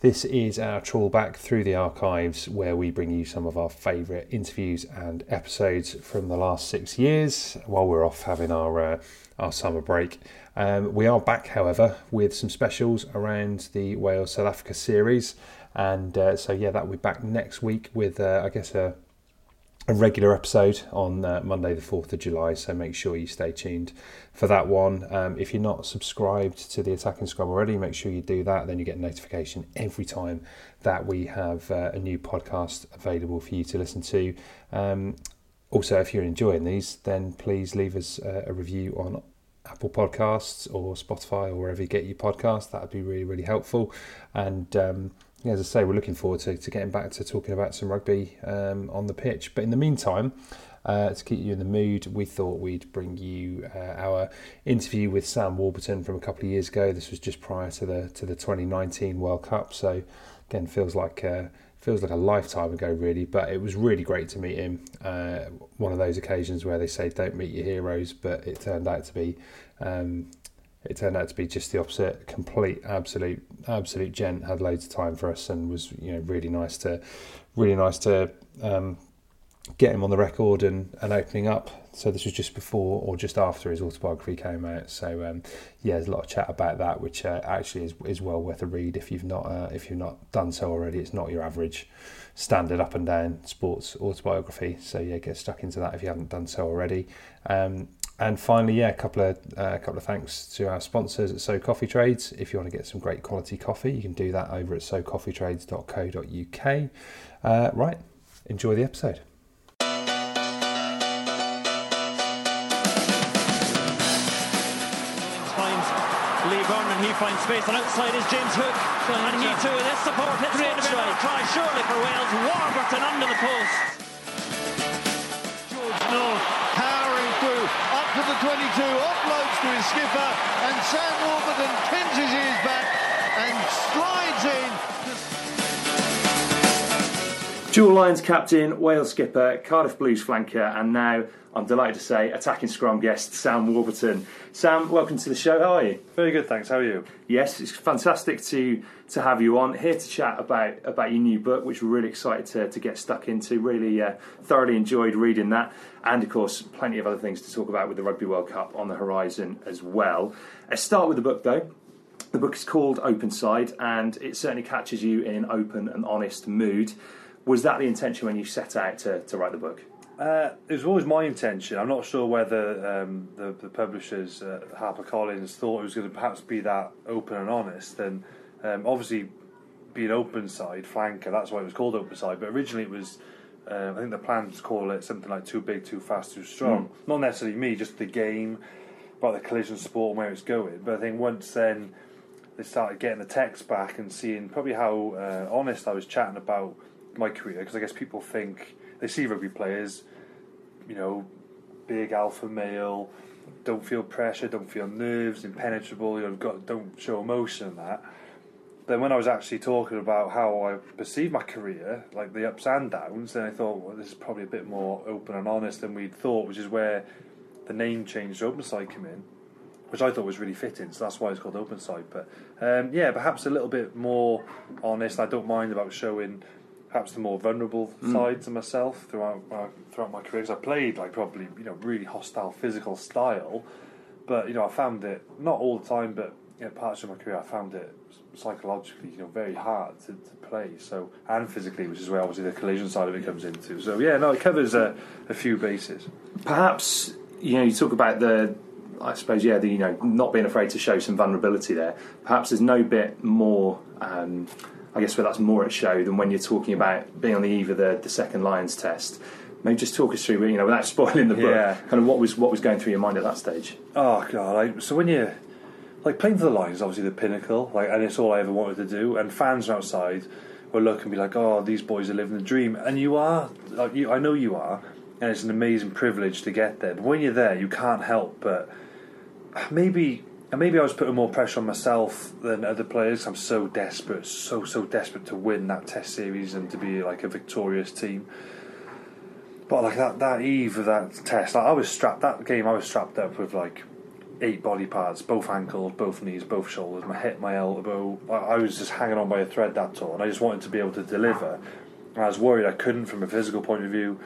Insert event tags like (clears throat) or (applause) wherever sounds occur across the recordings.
This is our trawl back through the archives where we bring you some of our favourite interviews and episodes from the last six years while we're off having our uh, our summer break. Um, we are back, however, with some specials around the Wales South Africa series, and uh, so yeah, that will be back next week with uh, I guess a a regular episode on uh, Monday, the 4th of July. So make sure you stay tuned for that one. Um, if you're not subscribed to the Attacking Scrum already, make sure you do that. Then you get notification every time that we have uh, a new podcast available for you to listen to. Um, also, if you're enjoying these, then please leave us uh, a review on Apple Podcasts or Spotify or wherever you get your podcasts. That would be really, really helpful. And um, as I say, we're looking forward to, to getting back to talking about some rugby um, on the pitch. But in the meantime, uh, to keep you in the mood, we thought we'd bring you uh, our interview with Sam Warburton from a couple of years ago. This was just prior to the to the 2019 World Cup, so again feels like uh, feels like a lifetime ago, really. But it was really great to meet him. Uh, one of those occasions where they say don't meet your heroes, but it turned out to be. Um, it turned out to be just the opposite. Complete, absolute, absolute gent. Had loads of time for us and was you know really nice to, really nice to um, get him on the record and, and opening up. So this was just before or just after his autobiography came out. So um, yeah, there's a lot of chat about that, which uh, actually is, is well worth a read if you've not uh, if you've not done so already. It's not your average standard up and down sports autobiography. So yeah, get stuck into that if you haven't done so already. Um, and finally, yeah, a couple of uh, a couple of thanks to our sponsors at So Coffee Trades. If you want to get some great quality coffee, you can do that over at socoffeetrades.co.uk. Uh, right, enjoy the episode. Finds space. And outside is James Hook. And he too with this support hits great try. try surely for Wales. Warburton under the post. George North powering through up to the 22 offloads to his skipper and Sam Warburton pins his ears back and slides in. Dual Lions captain, Wales skipper, Cardiff Blues flanker, and now I'm delighted to say attacking scrum guest Sam Warburton. Sam, welcome to the show. How are you? Very good, thanks. How are you? Yes, it's fantastic to to have you on here to chat about about your new book, which we're really excited to, to get stuck into. Really uh, thoroughly enjoyed reading that, and of course, plenty of other things to talk about with the Rugby World Cup on the horizon as well. Let's start with the book though. The book is called Open Side, and it certainly catches you in an open and honest mood. Was that the intention when you set out to, to write the book? Uh, it was always my intention. I'm not sure whether um, the, the publishers, uh, HarperCollins, thought it was going to perhaps be that open and honest. And um, obviously, being an open side flanker, that's why it was called open side. But originally, it was. Uh, I think the plan was to call it something like too big, too fast, too strong. Mm. Not necessarily me, just the game, about the collision sport and where it's going. But I think once then they started getting the text back and seeing probably how uh, honest I was chatting about my career, because I guess people think they see rugby players, you know, big alpha male, don't feel pressure, don't feel nerves, impenetrable. You know, got don't show emotion and that. Then when I was actually talking about how I perceive my career, like the ups and downs, then I thought, well, this is probably a bit more open and honest than we'd thought, which is where the name change to Open Side came in, which I thought was really fitting. So that's why it's called Open Side. But um, yeah, perhaps a little bit more honest. I don't mind about showing perhaps the more vulnerable Mm. sides of myself throughout my, throughout my career. 'Cause I played like probably you know really hostile physical style, but you know I found it not all the time, but you know, parts of my career I found it psychologically you know very hard to, to play. So and physically, which is where obviously the collision side of it comes into. So yeah, no, it covers a, a few bases. Perhaps you know you talk about the. I suppose yeah, the you know not being afraid to show some vulnerability there. Perhaps there's no bit more. Um, I guess where that's more at show than when you're talking about being on the eve of the, the second Lions test. Maybe just talk us through, you know, without (laughs) spoiling the book, Yeah. kind of what was what was going through your mind at that stage. Oh god! Like, so when you like playing for the Lions, obviously the pinnacle, like, and it's all I ever wanted to do. And fans outside will look and be like, "Oh, these boys are living the dream," and you are. Like, you, I know you are, and it's an amazing privilege to get there. But when you're there, you can't help but maybe. And maybe I was putting more pressure on myself than other players. I'm so desperate, so so desperate to win that Test series and to be like a victorious team. But like that, that eve of that test, like I was strapped. That game, I was strapped up with like eight body parts, both ankles, both knees, both shoulders, my hip, my elbow. I, I was just hanging on by a thread that tall, and I just wanted to be able to deliver. I was worried I couldn't from a physical point of view.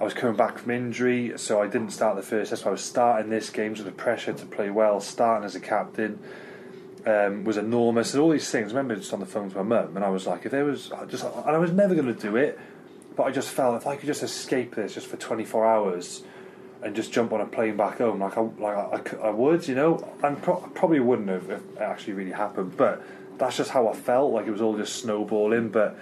I was coming back from injury, so I didn't start the first test. I was starting this game, so the pressure to play well, starting as a captain. Um, was enormous and all these things. I remember just on the phone to my mum, and I was like, if there was, I just, and I was never going to do it, but I just felt if I could just escape this just for 24 hours and just jump on a plane back home, like I, like I, I I would, you know, and pro- probably wouldn't have if it actually really happened, but that's just how I felt. Like it was all just snowballing. But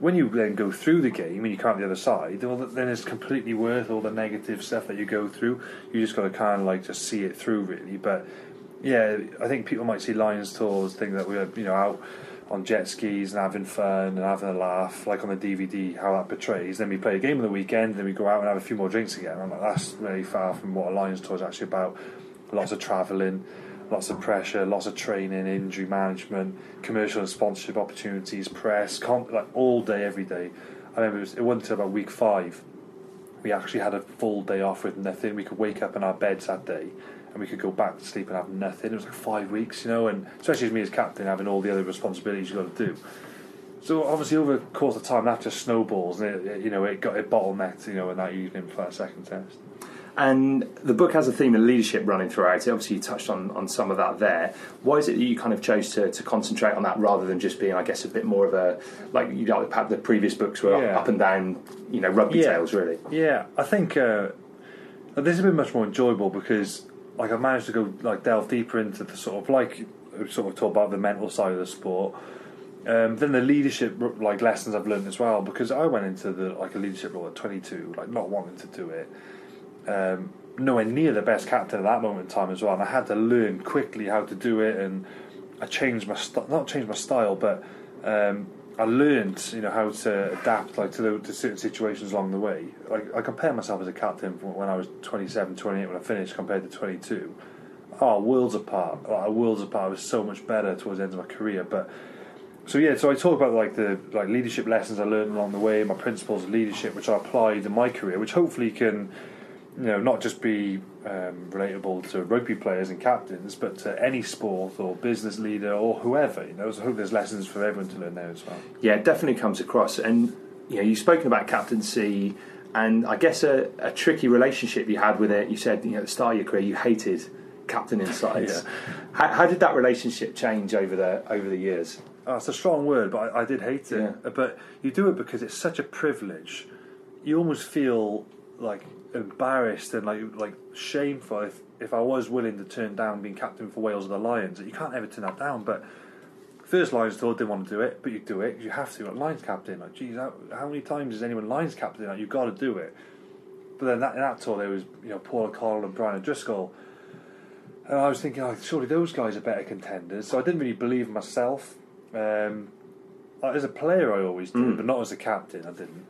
when you then go through the game and you out the other side, well, then it's completely worth all the negative stuff that you go through. You just got to kind of like just see it through, really. But yeah, I think people might see Lions tours, think that we're you know out on jet skis and having fun and having a laugh, like on the DVD, how that portrays. Then we play a game on the weekend, then we go out and have a few more drinks again. I'm like, that's really far from what a Lions tour is actually about. Lots of travelling, lots of pressure, lots of training, injury management, commercial and sponsorship opportunities, press, comp- like all day, every day. I remember it, was, it wasn't until about week five we actually had a full day off with nothing. We could wake up in our beds that day and we could go back to sleep and have nothing. It was like five weeks, you know, and especially as me as captain having all the other responsibilities you've got to do. So obviously over the course of time that just snowballs and it, it- you know it got it bottlenecked you know in that evening for that second test. And the book has a theme of leadership running throughout it. Obviously, you touched on, on some of that there. Why is it that you kind of chose to, to concentrate on that rather than just being, I guess, a bit more of a like you know, the previous books were Yeah. up, up and down, you know, rugby Yeah. tales, really. Yeah, I think uh, this has been much more enjoyable because like I've managed to go like delve deeper into the sort of like sort of talk about the mental side of the sport. Um, then the leadership like lessons I've learned as well because I went into the like a leadership role at 22, like not wanting to do it. Um, nowhere near the best captain at that moment in time as well, and I had to learn quickly how to do it. And I changed my st- not changed my style, but um, I learned you know how to adapt like to, the, to certain situations along the way. Like I compare myself as a captain when I was 27, 28 when I finished compared to 22. Oh, worlds apart. Like, worlds apart. I was so much better towards the end of my career, but. So yeah, so I talk about like the like leadership lessons I learned along the way, my principles of leadership, which I applied in my career, which hopefully can, you know, not just be um, relatable to rugby players and captains, but to any sport or business leader or whoever. You know, so I hope there's lessons for everyone to learn there as well. Yeah, it definitely comes across. And you know, you've spoken about captaincy, and I guess a, a tricky relationship you had with it. You said you know, at the start of your career you hated captain insights. Yeah. how, how did that relationship change over the over the years? Oh, it's a strong word, but I, I did hate it. Yeah. But you do it because it's such a privilege. You almost feel like embarrassed and like like shameful if, if I was willing to turn down being captain for Wales or the Lions. You can't ever turn that down. But first Lions tour didn't want to do it, but you do it you have to. Like Lions captain, like geez, how, how many times is anyone Lions captain? Like you've got to do it. But then that, in that tour there was you know Paul O'Connell and Brian O'Driscoll. And I was thinking, oh, surely those guys are better contenders. So I didn't really believe myself. Um, as a player, I always did, Mm. but not as a captain. I didn't.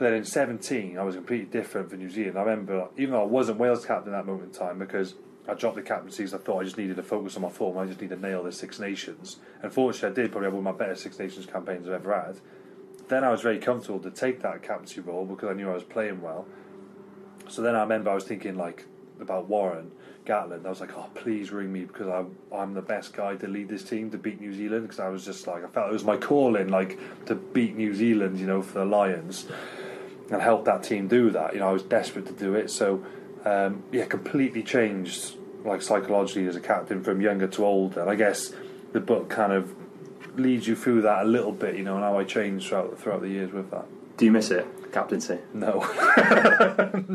But then in 17, I was completely different for New Zealand. I remember, even though I wasn't Wales captain at that moment in time, because I dropped the captaincy because I thought I just needed to focus on my form. I just need to nail the Six Nations. Unfortunately, I did probably have one of my better Six Nations campaigns I've ever had. Then I was very comfortable to take that captaincy role because I knew I was playing well. So then I remember I was thinking like about Warren Gatland. I was like, oh, please ring me because I'm I'm the best guy to lead this team to beat New Zealand because I was just like I felt it was my calling like to beat New Zealand, you know, for the Lions and help that team do that. You know, I was desperate to do it. So um, yeah, completely changed like psychologically as a captain from younger to older. And I guess the book kind of leads you through that a little bit, you know, and how I changed throughout throughout the years with that. Do you miss it, captaincy? No, (laughs)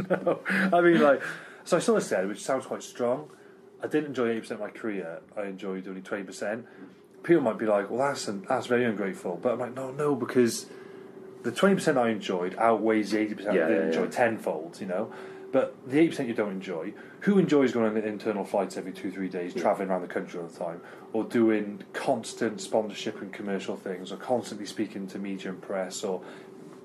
no. I mean, like, so I sort of said, which sounds quite strong. I didn't enjoy eighty percent of my career. I enjoyed only twenty percent. People might be like, "Well, that's that's very ungrateful," but I'm like, "No, no," because the twenty percent I enjoyed outweighs the eighty percent Yeah, I didn't yeah, enjoy yeah. tenfold. You know, but the eighty percent you don't enjoy, who enjoys going on internal flights every two three days, traveling around the country all the time, or doing constant sponsorship and commercial things, or constantly speaking to media and press, or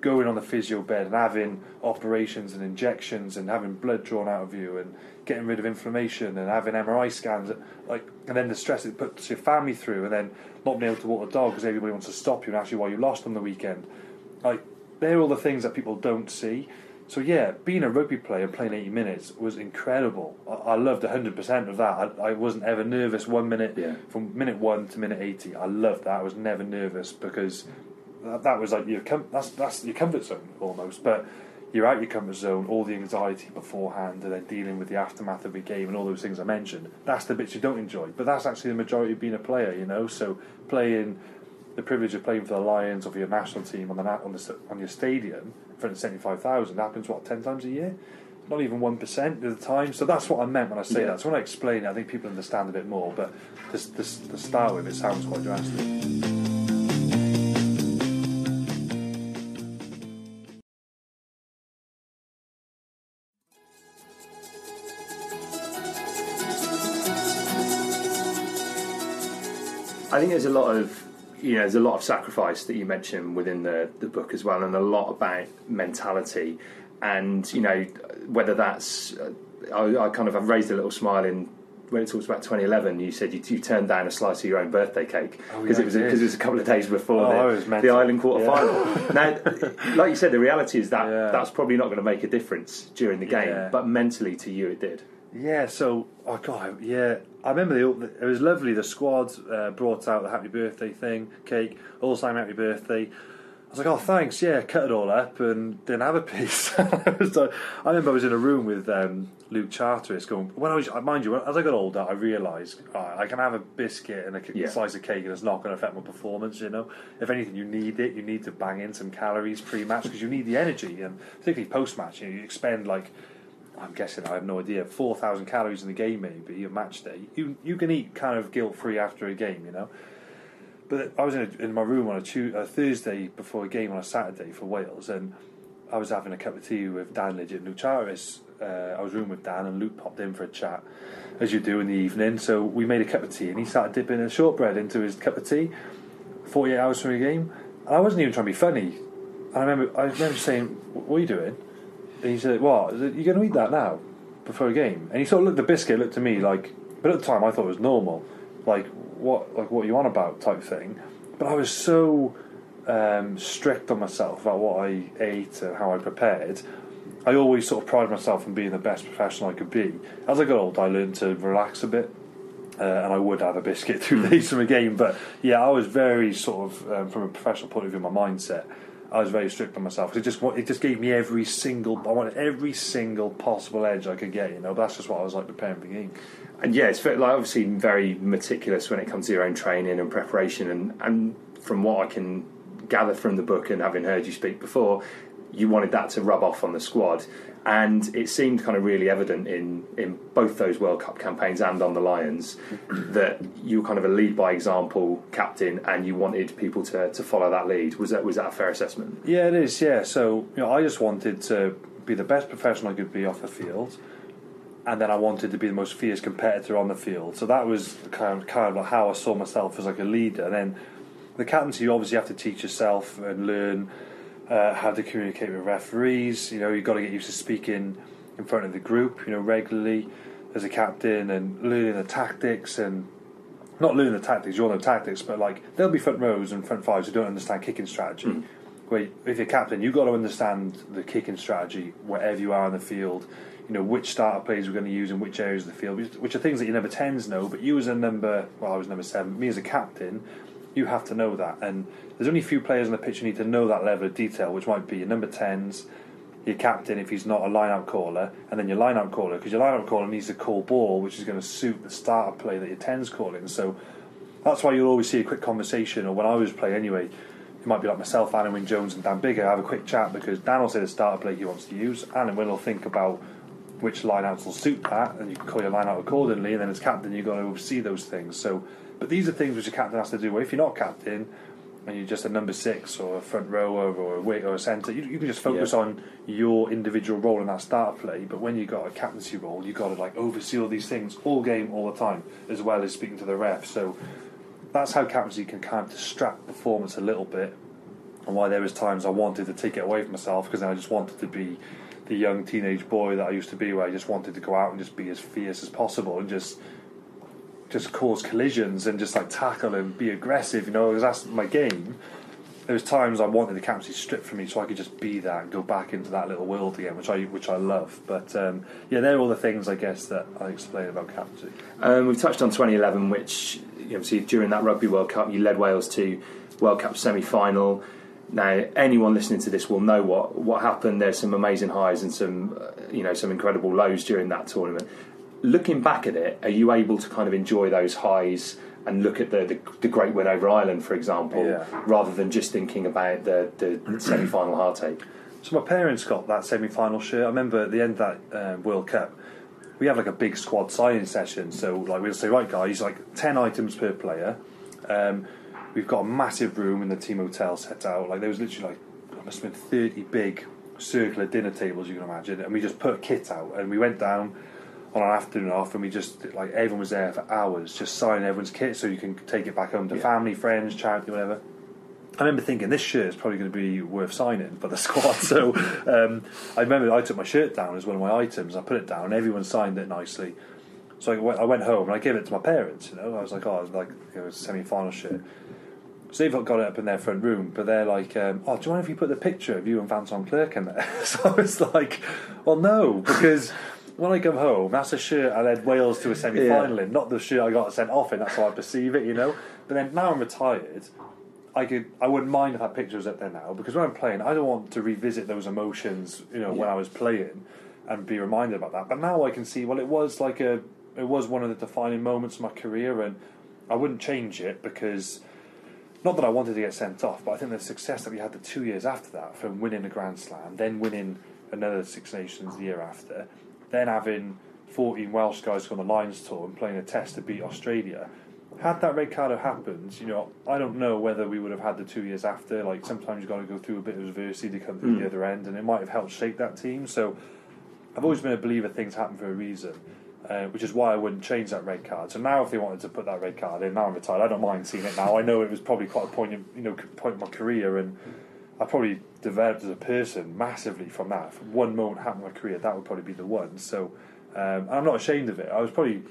going on the physio bed and having operations and injections and having blood drawn out of you and getting rid of inflammation and having MRI scans, like, and then the stress it puts your family through, and then not being able to walk the dog because everybody wants to stop you and ask you why you lost on the weekend. Like, they're all the things that people don't see. So yeah, being a rugby player and playing 80 minutes was incredible. I, I loved 100% of that. I, I wasn't ever nervous one minute Yeah. from minute one to minute 80. I loved that. I was never nervous because that, that was like your com- that's that's your comfort zone almost. But you're out your comfort zone, all the anxiety beforehand, and then dealing with the aftermath of the game and all those things I mentioned. That's the bits you don't enjoy. But that's actually the majority of being a player, you know. So playing the privilege of playing for the Lions or for your national team on the on the on your stadium in front of seventy five thousand happens what ten times a year. Not even one percent of the time. So that's what I meant when I say Yeah. that. So when I explain it, I think people understand a bit more. But this, this, to start with, it sounds quite drastic. I think there's a lot of you know there's a lot of sacrifice that you mention within the the book as well, and a lot about mentality, and you know whether that's uh, I, I kind of have raised a little smile in. When it talks about 2011, you said you, you turned down a slice of your own birthday cake Oh, because yeah, it was because it was a couple of days before Oh, the, the. Ireland quarter Yeah. final. (laughs) now, like you said, the reality is that Yeah. that's probably not going to make a difference during the game, but mentally to you it did. Yeah, so oh god, yeah, I remember the, it was lovely. The squad uh, brought out the happy birthday thing, cake, all sang happy birthday. I was like, oh thanks, yeah, cut it all up and didn't have a piece. (laughs) Like- I remember I was in a room with um, Luke Charteris going. When I was, mind you, as I got older, I realised right, I can have a biscuit and a Yeah. slice of cake, and it's not going to affect my performance. You know, if anything, you need it. You need to bang in some calories pre-match because you need the energy, and particularly post-match, you, know, you expend like I'm guessing I have no idea. Four thousand calories in the game, maybe a match day. You you can eat kind of guilt free after a game, you know. But I was in, a, in my room on a, a Thursday before a game on a Saturday for Wales, and I was having a cup of tea with Dan Lydiate and Luke Charteris. Uh, I was room with Dan, and Luke popped in for a chat, as you do in the evening. So we made a cup of tea, and he started dipping a shortbread into his cup of tea. Forty-eight hours from a game, and I wasn't even trying to be funny. And I remember, I remember saying, "What are you doing?" And he said, "What? Is it, you going to eat that now before a game?" And he sort of looked at the biscuit, looked at me like, but at the time I thought it was normal, like what, like what are you on about type thing. But I was so um, strict on myself about what I ate and how I prepared. I always sort of prided myself on being the best professional I could be. As I got older, I learned to relax a bit. Uh, and I would have a biscuit (laughs) two days from a game, but yeah, I was very sort of um, from a professional point of view, my mindset. I was very strict on myself. 'cause It just it just gave me every single I wanted every single possible edge I could get. You know, that's just what I was like preparing for the game. And yeah, it's very, like obviously very meticulous when it comes to your own training and preparation. And, and from what I can gather from the book and having heard you speak before, you wanted that to rub off on the squad. And it seemed kind of really evident in, in both those World Cup campaigns and on the Lions (clears throat) that you were kind of a lead by example captain and you wanted people to, to follow that lead. Was that, was that a fair assessment? Yeah, it is. Yeah, so you know, I just wanted to be the best professional I could be off the field, and then I wanted to be the most fierce competitor on the field. So that was kind of kind of like how I saw myself as like a leader. And then the captaincy, you obviously have to teach yourself and learn uh, how to communicate with referees. You know, you've got to get used to speaking in front of the group, you know, regularly as a captain and learning the tactics and not learning the tactics, you all know tactics, but like there'll be front rows and front fives who don't understand kicking strategy. Mm. Where if you're captain, you've got to understand the kicking strategy wherever you are in the field. You know which starter plays we're going to use in which areas of the field, which- which are things that your number tens know. But you as a number, well, I was number seven. Me as a captain, you have to know that. And there's only a few players on the pitch who need to know that level of detail, which might be your number tens, your captain if he's not a line-out caller, and then your line-out caller because your line-out caller needs to call ball, which is going to suit the starter play that your tens calling. So that's why you'll always see a quick conversation, or when I was playing anyway, it might be like myself, Alun Wyn Jones, and Dan Biggar have a quick chat because Dan will say the starter play he wants to use, Alan Wynne will think about which line-outs will suit that, and you can call your line-out accordingly. And then as captain, you've got to oversee those things. So, but these are things which a captain has to do. Well, if you're not a captain and you're just a number six or a front rower or a wing or a centre, you, you can just focus Yeah. on your individual role in that start play. But when you've got a captaincy role, you've got to like oversee all these things all game, all the time, as well as speaking to the ref. So that's how captaincy can kind of distract performance a little bit, and why there was times I wanted to take it away from myself because I just wanted to be the young teenage boy that I used to be, where I just wanted to go out and just be as fierce as possible and just just cause collisions and just like tackle and be aggressive. You know, because that's my game. There was times I wanted the captaincy stripped from me so I could just be that and go back into that little world again, which I which I love. But um, yeah, they're all the things I guess that I explain about captaincy. Um, we've touched on 2011, which obviously during that Rugby World Cup, you led Wales to World Cup semi final. Now, anyone listening to this will know what, what happened. There's some amazing highs and some uh, you know some incredible lows during that tournament. Looking back at it, are you able to kind of enjoy those highs and look at the, the, the great win over Ireland, for example, Yeah. rather than just thinking about the, the (clears throat) semi final heartache? So my parents got that semi-final shirt. I remember at the end of that uh, World Cup, we have like a big squad signing session. So like we'll say, right guys, like ten items per player. Um, we've got a massive room in the team hotel set out. Like there was literally like I must have been thirty big circular dinner tables you can imagine, and we just put kit out and we went down on an afternoon off and we just like everyone was there for hours just signing everyone's kit so you can take it back home to family, friends, charity, whatever. I remember thinking this shirt is probably going to be worth signing for the (laughs) squad. So um, I remember I took my shirt down as one of my items. I put it down, and everyone signed it nicely. So I went, I went home and I gave it to my parents. You know, I was like, oh, like it was a semi-final shirt. So they've got it up in their front room, but they're like, um, oh, do you mind if you put the picture of you and Vincent Clerc in there? (laughs) so I was like, well, no, because when I come home, that's a shirt I led Wales to a semi-final in, not the shirt I got sent off in. That's how I perceive it, you know. But then now I'm retired. I could, I wouldn't mind if that picture was up there now because when I'm playing, I don't want to revisit those emotions, you know, when I was playing, and be reminded about that. But now I can see, well, it was like a, it was one of the defining moments of my career, and I wouldn't change it because, not that I wanted to get sent off, but I think the success that we had the two years after that, from winning a Grand Slam, then winning another Six Nations the year after, then having 14 Welsh guys go on the Lions tour and playing a test to beat Australia. Had that red card have happened, you know, I don't know whether we would have had the two years after. Like sometimes you've got to go through a bit of adversity to come through Mm. the other end, and it might have helped shape that team. So I've always been a believer things happen for a reason, uh, which is why I wouldn't change that red card. So now, if they wanted to put that red card in, now I'm retired. I don't mind seeing it now. I know it was probably quite a point, in, you know, point in my career, and I probably developed as a person massively from that. One moment happened in my career, that would probably be the one. So um, I'm not ashamed of it. I was probably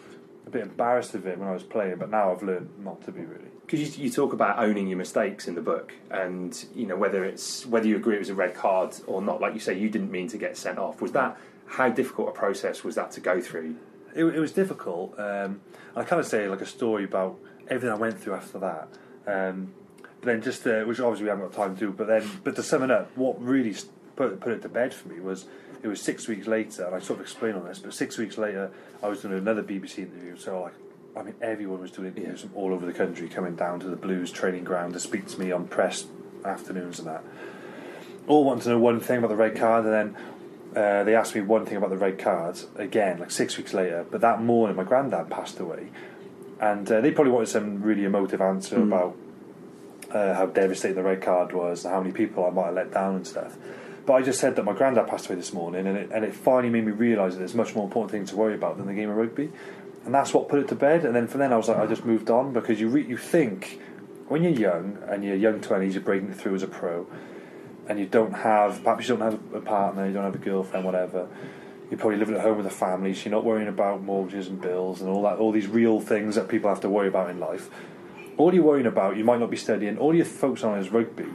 a bit embarrassed of it when I was playing, but now I've learned not to be really. because you, you talk about owning your mistakes in the book, and you know whether it's whether you agree it was a red card or not. Like you say, you didn't mean to get sent off. Was that how difficult a process was that to go through? it, it was difficult. Um, I kind of say like a story about everything I went through after that. Um, then just uh, which obviously we haven't got time to do. But then, but to sum it up, what really put put it to bed for me was it was six weeks later, and I sort of explain on this. But six weeks later, I was doing another BBC interview. So like, I mean, everyone was doing interviews from all over the country, coming down to the Blues training ground to speak to me on press afternoons and that. All wanted to know one thing about the red card, and then uh, they asked me one thing about the red cards again, like six weeks later. But that morning, my granddad passed away, and uh, they probably wanted some really emotive answer Mm. about uh, how devastating the red card was and how many people I might have let down and stuff. But I just said that my granddad passed away this morning, and it, and it finally made me realise that there's much more important things to worry about than the game of rugby, and that's what put it to bed. And then from then I was like, I just moved on because you re- you think when you're young and you're young twenties, you're breaking through as a pro and you don't have perhaps you don't have a partner, you don't have a girlfriend, whatever. You're probably living at home with a family, so you're not worrying about mortgages and bills and all that, all these real things that people have to worry about in life. All you're worrying about, you might not be studying. All you're focused on is rugby,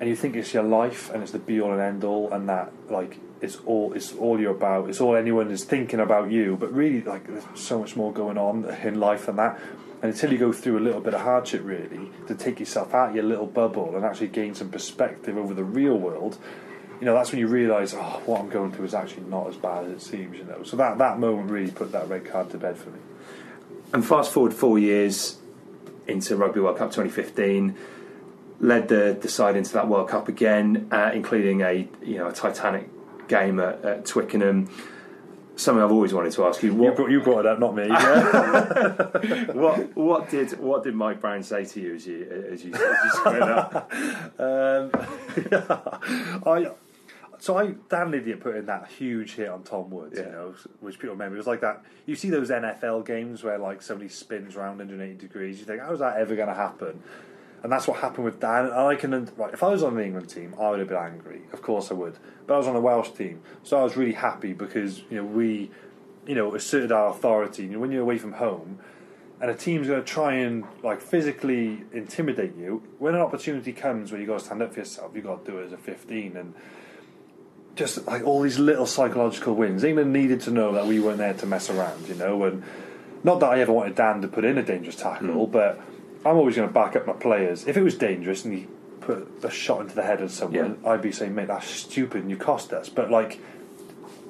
and you think it's your life and it's the be all and end all, and that like it's all it's all you're about. It's all anyone is thinking about you. But really, like there's so much more going on in life than that. And until you go through a little bit of hardship, really, to take yourself out of your little bubble and actually gain some perspective over the real world, you know, that's when you realise, oh, what I'm going through is actually not as bad as it seems, you know. So that, that moment really put that red card to bed for me. And fast forward four years into Rugby World Cup 2015, led the, the side into that World Cup again, uh, including a you know a Titanic game at, at Twickenham. Something I've always wanted to ask you. What, you, brought, you brought it up, not me. (laughs) (laughs) what what did what did Mike Brown say to you as you as you, as you up? (laughs) um, I so I Dan Lydiate put in that huge hit on Tom Woods, Yeah. you know, which people remember. It was like that. You see those NFL games where like somebody spins around 180 degrees. You think, how is that ever going to happen? And that's what happened with Dan. And I can right. If I was on the England team, I would have been angry. Of course, I would. But I was on the Welsh team, so I was really happy because you know we, you know, asserted our authority. You know, when you're away from home, and a team's going to try and like physically intimidate you, when an opportunity comes where you got to stand up for yourself, you got to do it as a 15 and just like all these little psychological wins. England needed to know that we weren't there to mess around, you know. And not that I ever wanted Dan to put in a dangerous tackle, but I'm always going to back up my players. If it was dangerous and he put a shot into the head of someone, I'd be saying, "Mate, that's stupid and you cost us." But like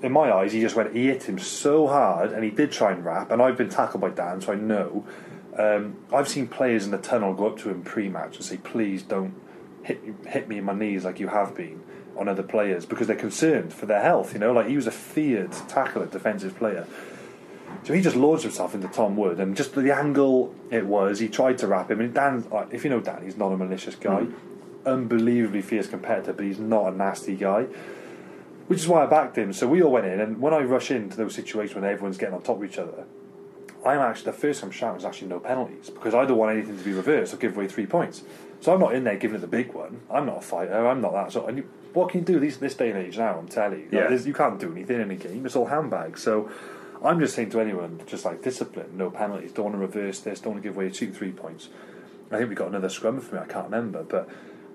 in my eyes, he just went. He hit him so hard, and he did try and wrap. And I've been tackled by Dan, so I know. Um, I've seen players in the tunnel go up to him pre-match and say, "Please don't hit hit me in my knees like you have been." On other players because they're concerned for their health, you know, like he was a feared tackler, defensive player. So he just launched himself into Tom Wood, and just the angle it was, he tried to wrap him. And Dan, if you know Dan, he's not a malicious guy, mm. unbelievably fierce competitor, but he's not a nasty guy. Which is why I backed him. So we all went in, and when I rush into those situations when everyone's getting on top of each other, I'm actually the first I'm shouting is actually no penalties because I don't want anything to be reversed or give away three points. So I'm not in there giving it the big one. I'm not a fighter. I'm not that. sort. and you, what can you do these this day and age now? I'm telling you, Like, Yeah. you can't do anything in a game. It's all handbags. So I'm just saying to anyone, just like discipline, no penalties. Don't want to reverse this. Don't want to give away two, three points. I think we got another scrum for me. I can't remember, but.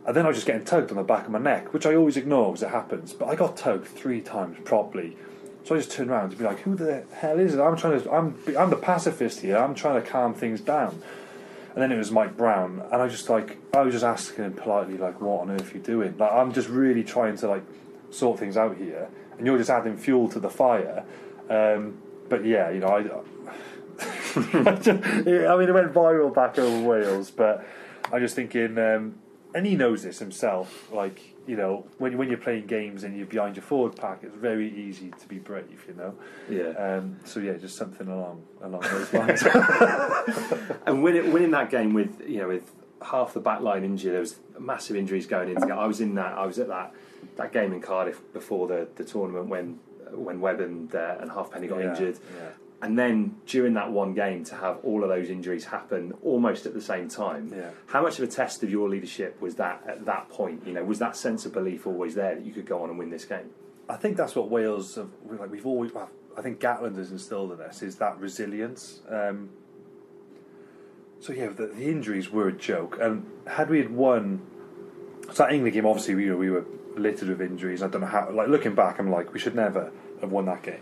And then I was just getting tugged on the back of my neck, which I always ignore because it happens. But I got tugged three times properly. So I just turned around to be like, "Who the hell is it?" I'm trying to. I'm. I'm the pacifist here. I'm trying to calm things down. And then it was Mike Brown, and I just like I was just asking him politely, like, "What on earth are you doing?" Like I'm just really trying to like sort things out here, and you're just adding fuel to the fire. Um, but yeah, you know, I. (laughs) I mean, it went viral back over Wales, but I'm just thinking, um, and he knows this himself. Like you know, when when you're playing games and you're behind your forward pack, it's very easy to be brave. You know. Yeah. Um, so yeah, just something along along those (laughs) lines. (laughs) and winning, winning that game with you know with half the back line injured, there was massive injuries going into. it. I was in that. I was at that that game in Cardiff before the, the tournament when when Webb and uh, and Halfpenny got Yeah, injured. yeah. And then during that one game to have all of those injuries happen almost at the same time. Yeah. How much of a test of your leadership was that at that point? You know, was that sense of belief always there that you could go on and win this game? I think that's what Wales have, like. We've always, I think Gatland has instilled in us is that resilience. Um, so yeah, the, the injuries were a joke, and had we had won, so that England game, obviously we were, we were littered with injuries. I don't know how. Like looking back, I'm like, we should never have won that game.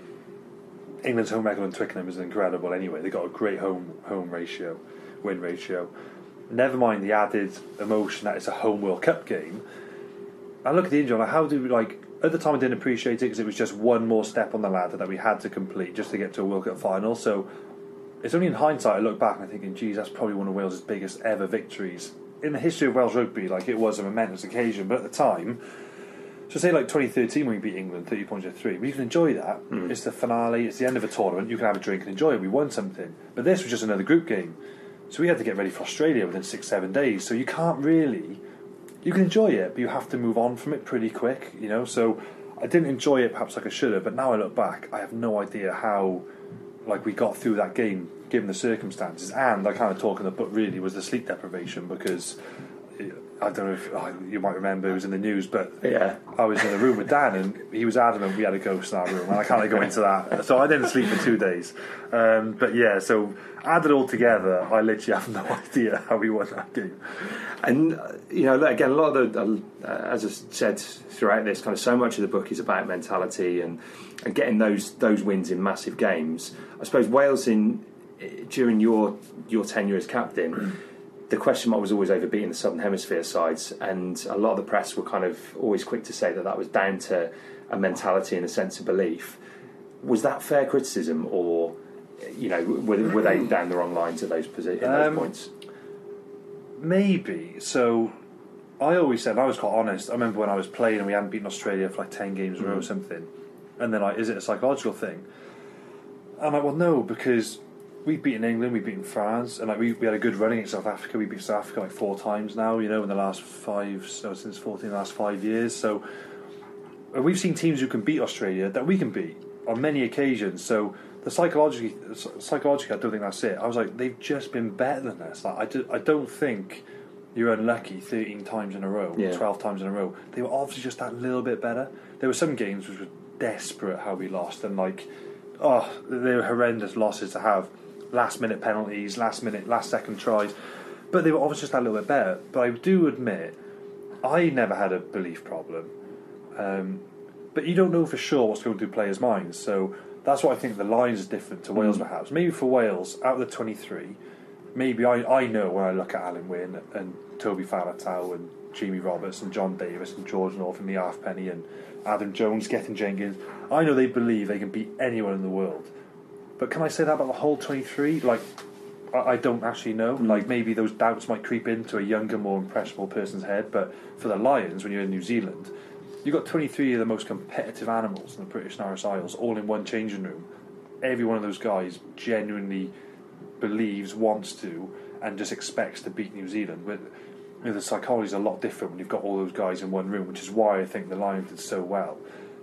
England's home record on Twickenham is incredible. Anyway, They've got a great home home ratio, win ratio. Never mind the added emotion that it's a home World Cup game. I look at the injury, like, how do we like? At the time, I didn't appreciate it because it was just one more step on the ladder that we had to complete just to get to a World Cup final. So it's only in hindsight I look back and I'm thinking, geez, that's probably one of Wales' biggest ever victories in the history of Welsh rugby. Like it was a momentous occasion, but at the time, so say like 2013 when we beat England 30 points to three, we can enjoy that. Hmm. It's the finale, it's the end of a tournament. You can have a drink and enjoy it. We won something, but this was just another group game, so we had to get ready for Australia within six seven days. So you can't really you can enjoy it, but you have to move on from it pretty quick, you know. So I didn't enjoy it perhaps like I should have, but now I look back, I have no idea how like we got through that game given the circumstances. And I kind of talk in the book really was the sleep deprivation because I don't know if oh, you might remember it was in the news, but Yeah. I was in a room with Dan and he was adamant we had a ghost in our room, and I can't go into that. So I didn't sleep for two days. Um, but yeah, so added all together, I literally have no (laughs) idea how we won that game. And uh, you know, again, a lot of the, uh, as I said throughout this, kind of so much of the book is about mentality and and getting those those wins in massive games. I suppose Wales in during your your tenure as captain. The question mark was always over beating the Southern Hemisphere sides, and a lot of the press were kind of always quick to say that that was down to a mentality and a sense of belief. Was that fair criticism, or you know, were, were they down the wrong lines at those, posi- at those Um, points? Maybe. So I always said, I was quite honest. I remember when I was playing and we hadn't beaten Australia for like 10 games in a row or something. And then, like, is it a psychological thing? I'm like, well, no, because we've beaten England, we've beaten France, and like we, we had a good run against South Africa. We beat South Africa like four times now, you know, in the last five, so since 14, the last five years. So and we've seen teams who can beat Australia that we can beat on many occasions. So the psychologically, psychologically, I don't think that's it. I was like, they've just been better than us. Like, I, do, I don't think you're unlucky 13 times in a row, Yeah. 12 times in a row. They were obviously just that little bit better. There were some games which were desperate how we lost, and like, oh, they were horrendous losses to have. Last minute penalties, last minute, last second tries. But they were obviously just that little bit better. But I do admit, I never had a belief problem. Um, but you don't know for sure what's going through players' minds. So that's what I think the Lions are different to Wales, Mm. perhaps. Maybe for Wales, out of the 23, maybe I, I know when I look at Alun Wyn and Toby Faletau and Jamie Roberts and John Davies and George North and the Halfpenny and Adam Jones, Gethin Jenkins, I know they believe they can beat anyone in the world. But can I say that about the whole 23? Like, I, I don't actually know. Like, maybe those doubts might creep into a younger, more impressionable person's head. But for the Lions, when you're in New Zealand, you've got 23 of the most competitive animals in the British and Irish Isles, all in one changing room. Every one of those guys genuinely believes, wants to, and just expects to beat New Zealand. But you know, the psychology is a lot different when you've got all those guys in one room, which is why I think the Lions did so well.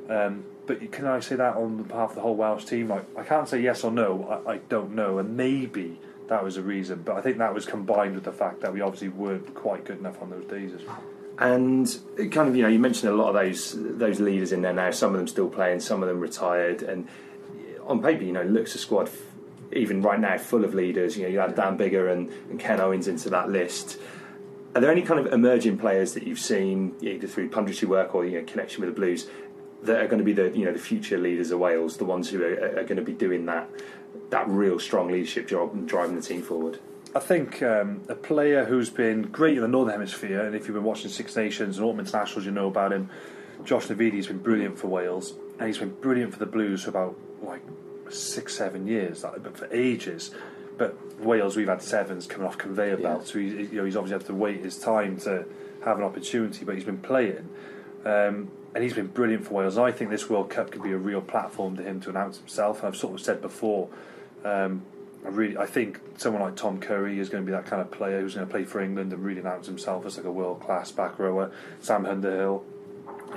Um, but can I say that on behalf of the whole Welsh team? Like, I can't say yes or no. I, I don't know, and maybe that was a reason. But I think that was combined with the fact that we obviously weren't quite good enough on those days. And uh, kind of, you know, you mentioned a lot of those those leaders in there now. Some of them still playing, some of them retired. And uh, on paper, you know, looks a squad even right now full of leaders. You know, you add Dan Biggar and, and Ken Owens into that list. Are there any kind of emerging players that you've seen either through punditry work or know, connection with the Blues that are going to be the you know the future leaders of Wales, the ones who are, are going to be doing that that real strong leadership job and driving the team forward? I think um, a player who's been great in the Northern Hemisphere, and if you've been watching Six Nations and Autumn Internationals, you know about him. Josh Navidi's been brilliant for Wales, and he's been brilliant for the Blues for about like six, seven years, like, but for ages. But Wales, we've had sevens coming off conveyor belts, so he's, you know, he's obviously had to wait his time to have an opportunity, but he's been playing. Um, and he's been brilliant for Wales. I think this World Cup could be a real platform to him to announce himself. And I've sort of said before, um, I really, I think someone like Tom Curry is going to be that kind of player who's going to play for England and really announce himself as like a world class back rower. Sam Underhill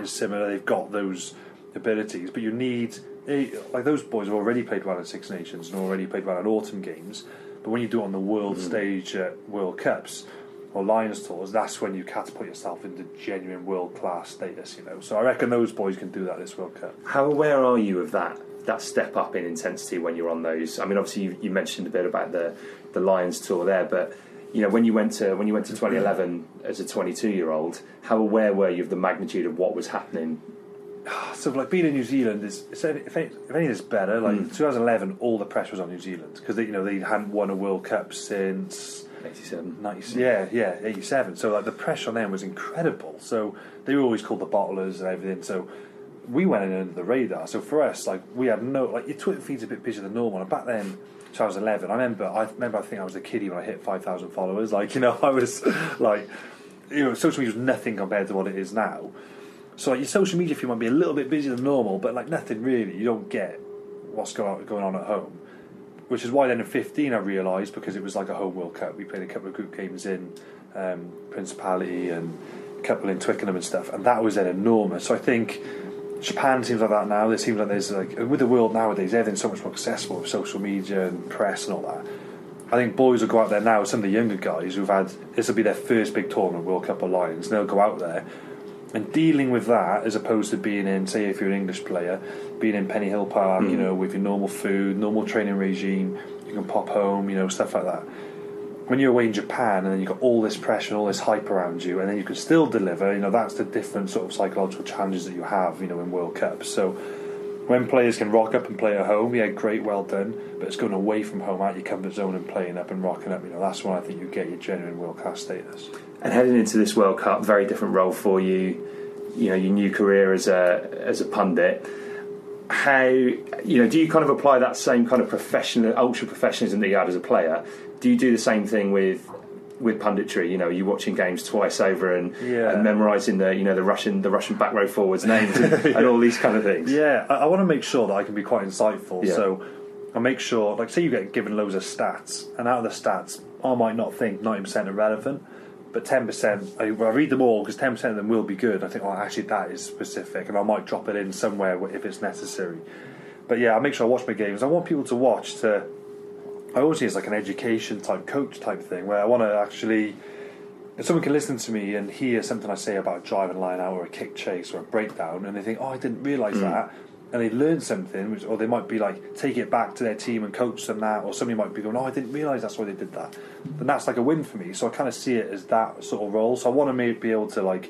is similar. They've got those abilities, but you need eh, like those boys have already played well in Six Nations and already played well in autumn games. But when you do it on the world stage at World Cups or Lions tours, that's when you catapult yourself into genuine world class status. You know, so I reckon those boys can do that this World Cup. How aware are you of that that step up in intensity when you're on those? I mean, obviously you, you mentioned a bit about the the Lions tour there, but you know when you went to when you went to 2011 as a 22 year old, how aware were you of the magnitude of what was happening? Ah, so like being in New Zealand is if, any, if anything is better. Like hmm. 2011, all the pressure was on New Zealand because you know they hadn't won a World Cup since 87. 90, yeah, yeah, 87. So like the pressure on them was incredible. So they were always called the bottlers and everything. So we went in under the radar. So for us, like we had no like your Twitter feed's a bit busier than normal. And back then, 2011, I remember I remember I think I was a kiddie when I hit 5,000 followers. Like you know (laughs) I was like you know social media was nothing compared to what it is now. So like your social media feed might be a little bit busier than normal, but like nothing really. You don't get what's going on at home. Which is why then in 15 I realised because it was like a home World Cup. We played a couple of group games in um, Principality and a couple in Twickenham and stuff, and that was then enormous. So I think Japan seems like that now. There seems like there's like with the world nowadays, everything's so much more accessible with social media and press and all that. I think boys will go out there now. Some of the younger guys who've had this will be their first big tournament, World Cup Alliance. And they'll go out there and dealing with that as opposed to being in, say, if you're an English player, being in Pennyhill Park, Mm. you know, with your normal food, normal training regime, you can pop home, you know, stuff like that. When you're away in Japan and then you've got all this pressure and all this hype around you, and then you can still deliver, you know, that's the different sort of psychological challenges that you have, you know, in World Cups. So when players can rock up and play at home, yeah, great, well done. But it's going away from home, out your comfort zone, and playing up and rocking up. You know, that's when I think you get your genuine world class status. And heading into this World Cup, very different role for you. You know, your new career as a as a pundit. How you know? Do you kind of apply that same kind of professional, ultra professionalism that you had as a player? Do you do the same thing with with punditry? You know, you're watching games twice over and, Yeah. and memorising the you know the Russian the Russian back row forwards names and, (laughs) and all these kind of things. Yeah, I, I want to make sure that I can be quite insightful. Yeah. So I make sure, like, say you get given loads of stats, and out of the stats, I might not think 90% are relevant, but 10%, I, I read them all because 10% of them will be good. I think, oh, actually, that is specific, and I might drop it in somewhere if it's necessary. But yeah, I make sure I watch my games. I want people to watch to. I always see it as like an education type coach type thing where I want to actually if someone can listen to me and hear something I say about driving line out or a kick chase or a breakdown, and they think, "Oh, I didn't realise Mm. that," and they learn something, which, or they might be like, take it back to their team and coach them that, or somebody might be going, "Oh, I didn't realise that's why they did that," then that's like a win for me. So I kind of see it as that sort of role. So I want to be able to like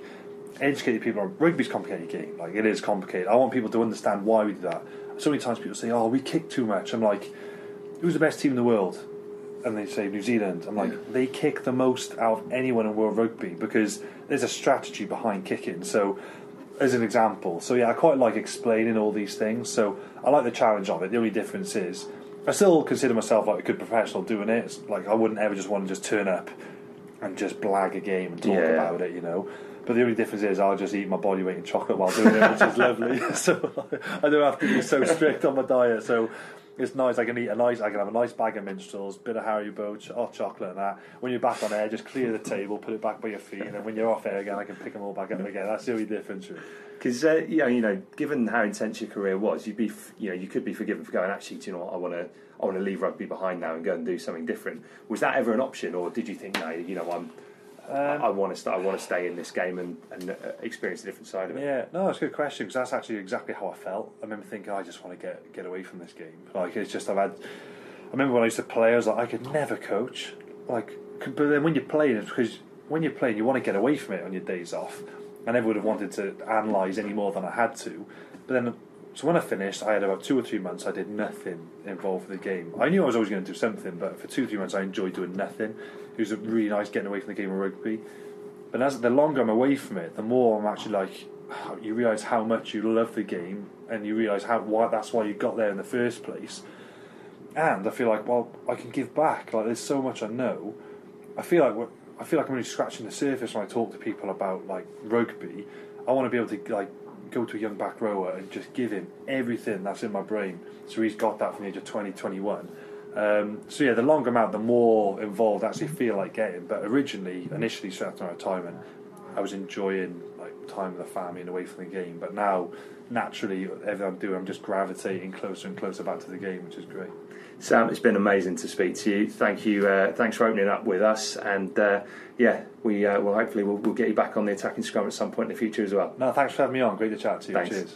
educate people on rugby's a complicated game. Like it is complicated. I want people to understand why we do that. So many times people say, "Oh, we kick too much." I'm like, "Who's the best team in the world?" and they say New Zealand, I'm like, they kick the most out of anyone in world rugby because there's a strategy behind kicking. So, as an example, so yeah, I quite like explaining all these things. So, I like the challenge of it. The only difference is, I still consider myself like a good professional doing it. It's like, I wouldn't ever just want to just turn up and just blag a game and talk Yeah. about it, you know. But the only difference is I'll just eat my body weight in chocolate while doing it, which is lovely. (laughs) so (laughs) I don't have to be so strict on my diet. So it's nice. I can eat a nice. I can have a nice bag of minstrels, bit of Haribo, ch- hot chocolate, and that. When you're back on air, just clear the table, put it back by your feet, and then when you're off air again, I can pick them all back up again. That's the only difference. Because uh, you know, you know, given how intense your career was, you'd be, f- you know, you could be forgiven for going. Actually, do you know what? I want to, I want to leave rugby behind now and go and do something different. Was that ever an option, or did you think, no, you know, I'm, I, I want to, st- I want to stay in this game and, and uh, experience a different side of it. Yeah, no, that's a good question because that's actually exactly how I felt. I remember thinking, I just want to get get away from this game. Like it's just I've had. I remember when I used to play, I was like, I could never coach. Like, but then when you're playing, it's because when you're playing, you want to get away from it on your days off. I never would have wanted to analyse any more than I had to. But then, so when I finished, I had about two or three months. I did nothing involved with the game. I knew I was always going to do something, but for two or three months, I enjoyed doing nothing. It was really nice getting away from the game of rugby. But as the longer I'm away from it, the more I'm actually like, (sighs) you realise how much you love the game, and you realise how why that's why you got there in the first place. And I feel like, well, I can give back. Like there's so much I know. I feel like I feel like I'm only scratching the surface when I talk to people about like rugby. I want to be able to like go to a young back rower and just give him everything that's in my brain. So he's got that from the age of 20, 21. Um, so yeah, the longer I'm out, the more involved I actually feel like getting. But originally, initially, straight after retirement, I was enjoying like time with the family and away from the game. But now, naturally, everything I'm doing, I'm just gravitating closer and closer back to the game, which is great. Sam, it's been amazing to speak to you. Thank you. Uh, thanks for opening up with us, and uh, yeah, we uh, will hopefully we'll, we'll get you back on the attacking scrum at some point in the future as well. No, thanks for having me on. Great to chat to you. Thanks. Cheers.